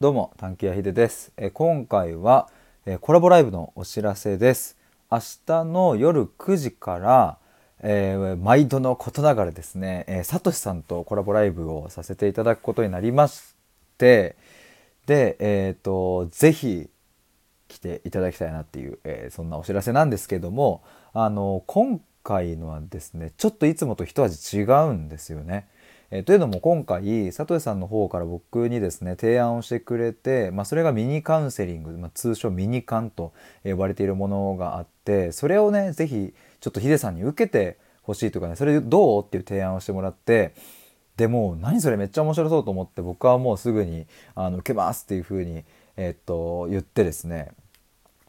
どうも、探求屋秀です。え今回は、えコラボライブのお知らせです。明日の夜9時から、えー毎度のことながらですね、えーサトシさんとコラボライブをさせていただくことになりまして、で、えっ、と、ぜひ来ていただきたいなっていう、えーそんなお知らせなんですけども、あの、今回のはですね、ちょっといつもと一味違うんですよね。えーというのも今回佐藤さんの方から僕にですね提案をしてくれて、まあ、それがミニカウンセリング、まあ、通称ミニカンと呼ばれているものがあってそれをねぜひちょっとヒデさんに受けてほしいとかねそれどうっていう提案をしてもらってでもう何それめっちゃ面白そうと思って僕はもうすぐにあの受けますっていうふうに、えっと言ってですね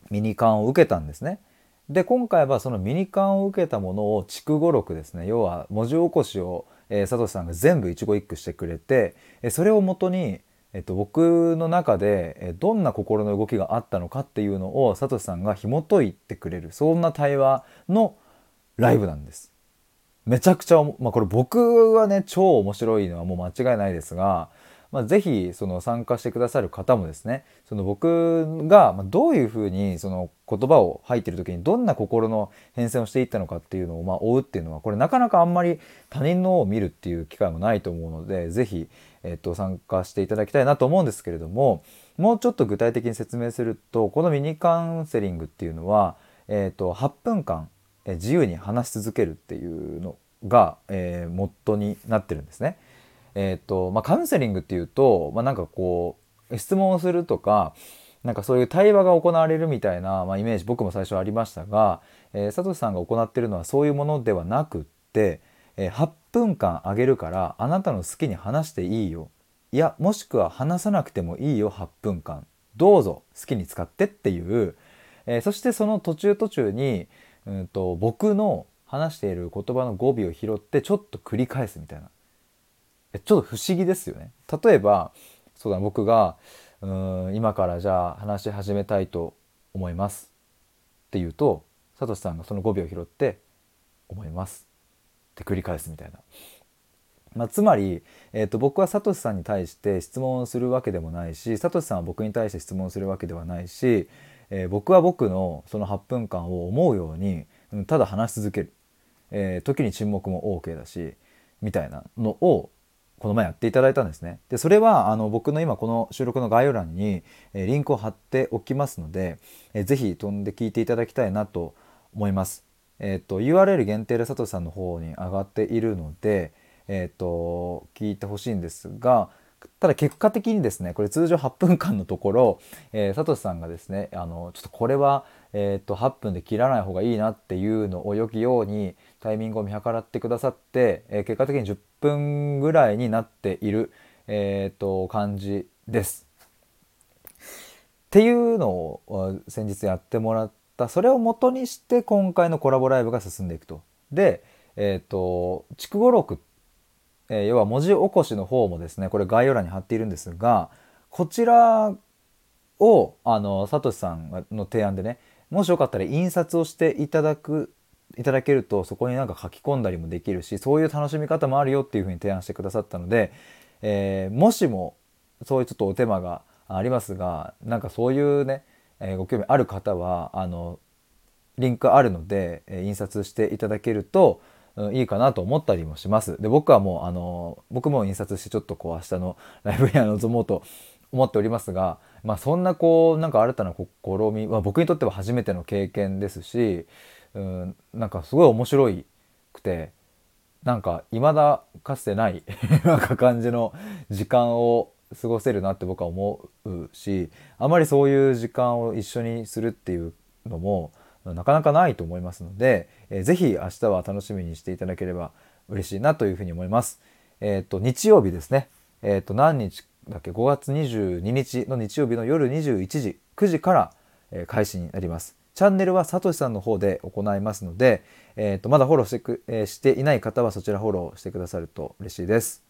ミニカンを受けたんですね。で今回はそのミニカンを受けたものを筑語録ですね要は文字起こしを、えー、佐藤さんが全部一語一句してくれて、えそれをもとに、えっと僕の中で、えどんな心の動きがあったのかっていうのを佐藤さんが紐解いてくれるそんな対話のライブなんです。めちゃくちゃ、まあ、これ僕はね超面白いのはもう間違いないですが、まあ、ぜひその参加してくださる方もですねその僕がどういうふうにその言葉を吐いてる時にどんな心の変遷をしていったのかっていうのをま追うっていうのはこれなかなかあんまり他人のを見るっていう機会もないと思うのでぜひ、えっと、参加していただきたいなと思うんですけれどももうちょっと具体的に説明するとこのミニカウンセリングっていうのは、えっと、8分間自由に話し続けるっていうのが、えーモットになってるんですね。えっ、とまあカウンセリングっていうと、まあ、なんかこう質問をするとかなんかそういう対話が行われるみたいな、まあ、イメージ僕も最初ありましたが、えー、佐藤さんが行ってるのはそういうものではなくって、えー8分間あげるからあなたの好きに話していいよ。いやもしくは話さなくてもいいよ8分間。どうぞ好きに使ってっていう、えーそしてその途中途中に、うん、と僕の話している言葉の語尾を拾ってちょっと繰り返すみたいな。ちょっと不思議ですよね。例えばそうだ僕がうーん今からじゃあ話し始めたいと思います。って言うとサトシさんがその語尾を拾って思います。って繰り返すみたいな。まあ、つまり、えー、と僕はサトシさんに対して質問をするわけでもないしサトシさんは僕に対して質問するわけではないし、えー僕は僕のその8分間を思うようにただ話し続ける、えー時に沈黙も OK だしみたいなのをこの前やっていただいたんですね。でそれはあの僕の今この収録の概要欄に、えリンクを貼っておきますので、えーぜひ飛んで聞いていただきたいなと思います。えっ、と URL 限定で佐藤さんの方に上がっているので、えっ、と聞いてほしいんですがただ結果的にですねこれ通常8分間のところ、えー、佐藤さんがですねあのちょっとこれは、えー、と8分で切らない方がいいなっていうのをよきようにタイミングを見計らってくださって、えー結果的に10分ぐらいになっている、えー、と感じです。っていうのを先日やってもらったそれを元にして今回のコラボライブが進んでいくと。で、えっ、と筑語録、えー要は文字起こしの方もですねこれ概要欄に貼っているんですがこちらをあのサトシさんの提案でねもしよかったら印刷をしていただくいただけるとそこになんか書き込んだりもできるしそういう楽しみ方もあるよっていうふうに提案してくださったので、えーもしもそういうちょっとお手間がありますがなんかそういうね、えーご興味ある方はあのリンクあるので、えー印刷していただけると、いいかなと思ったりもします。で僕はもうあの僕も印刷してちょっとこう明日のライブには臨もうと思っておりますが、まあ、そんなこうなんか新たな試みは僕にとっては初めての経験ですし、うん、なんかすごい面白いくてなんか未だかつてない なんか感じの時間を過ごせるなって僕は思うしあまりそういう時間を一緒にするっていうのもなかなかないと思いますので、えーぜひ明日は楽しみにしていただければ嬉しいなというふうに思います。えっ、と日曜日ですね。えっ、と何日だっけ？5月22日の日曜日の夜21時9時から、えー開始になります。チャンネルはさとしさんの方で行いますので、えー、とまだフォローしてく、えーしていない方はそちらフォローしてくださると嬉しいです。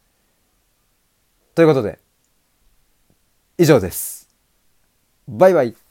ということで以上です。バイバイ。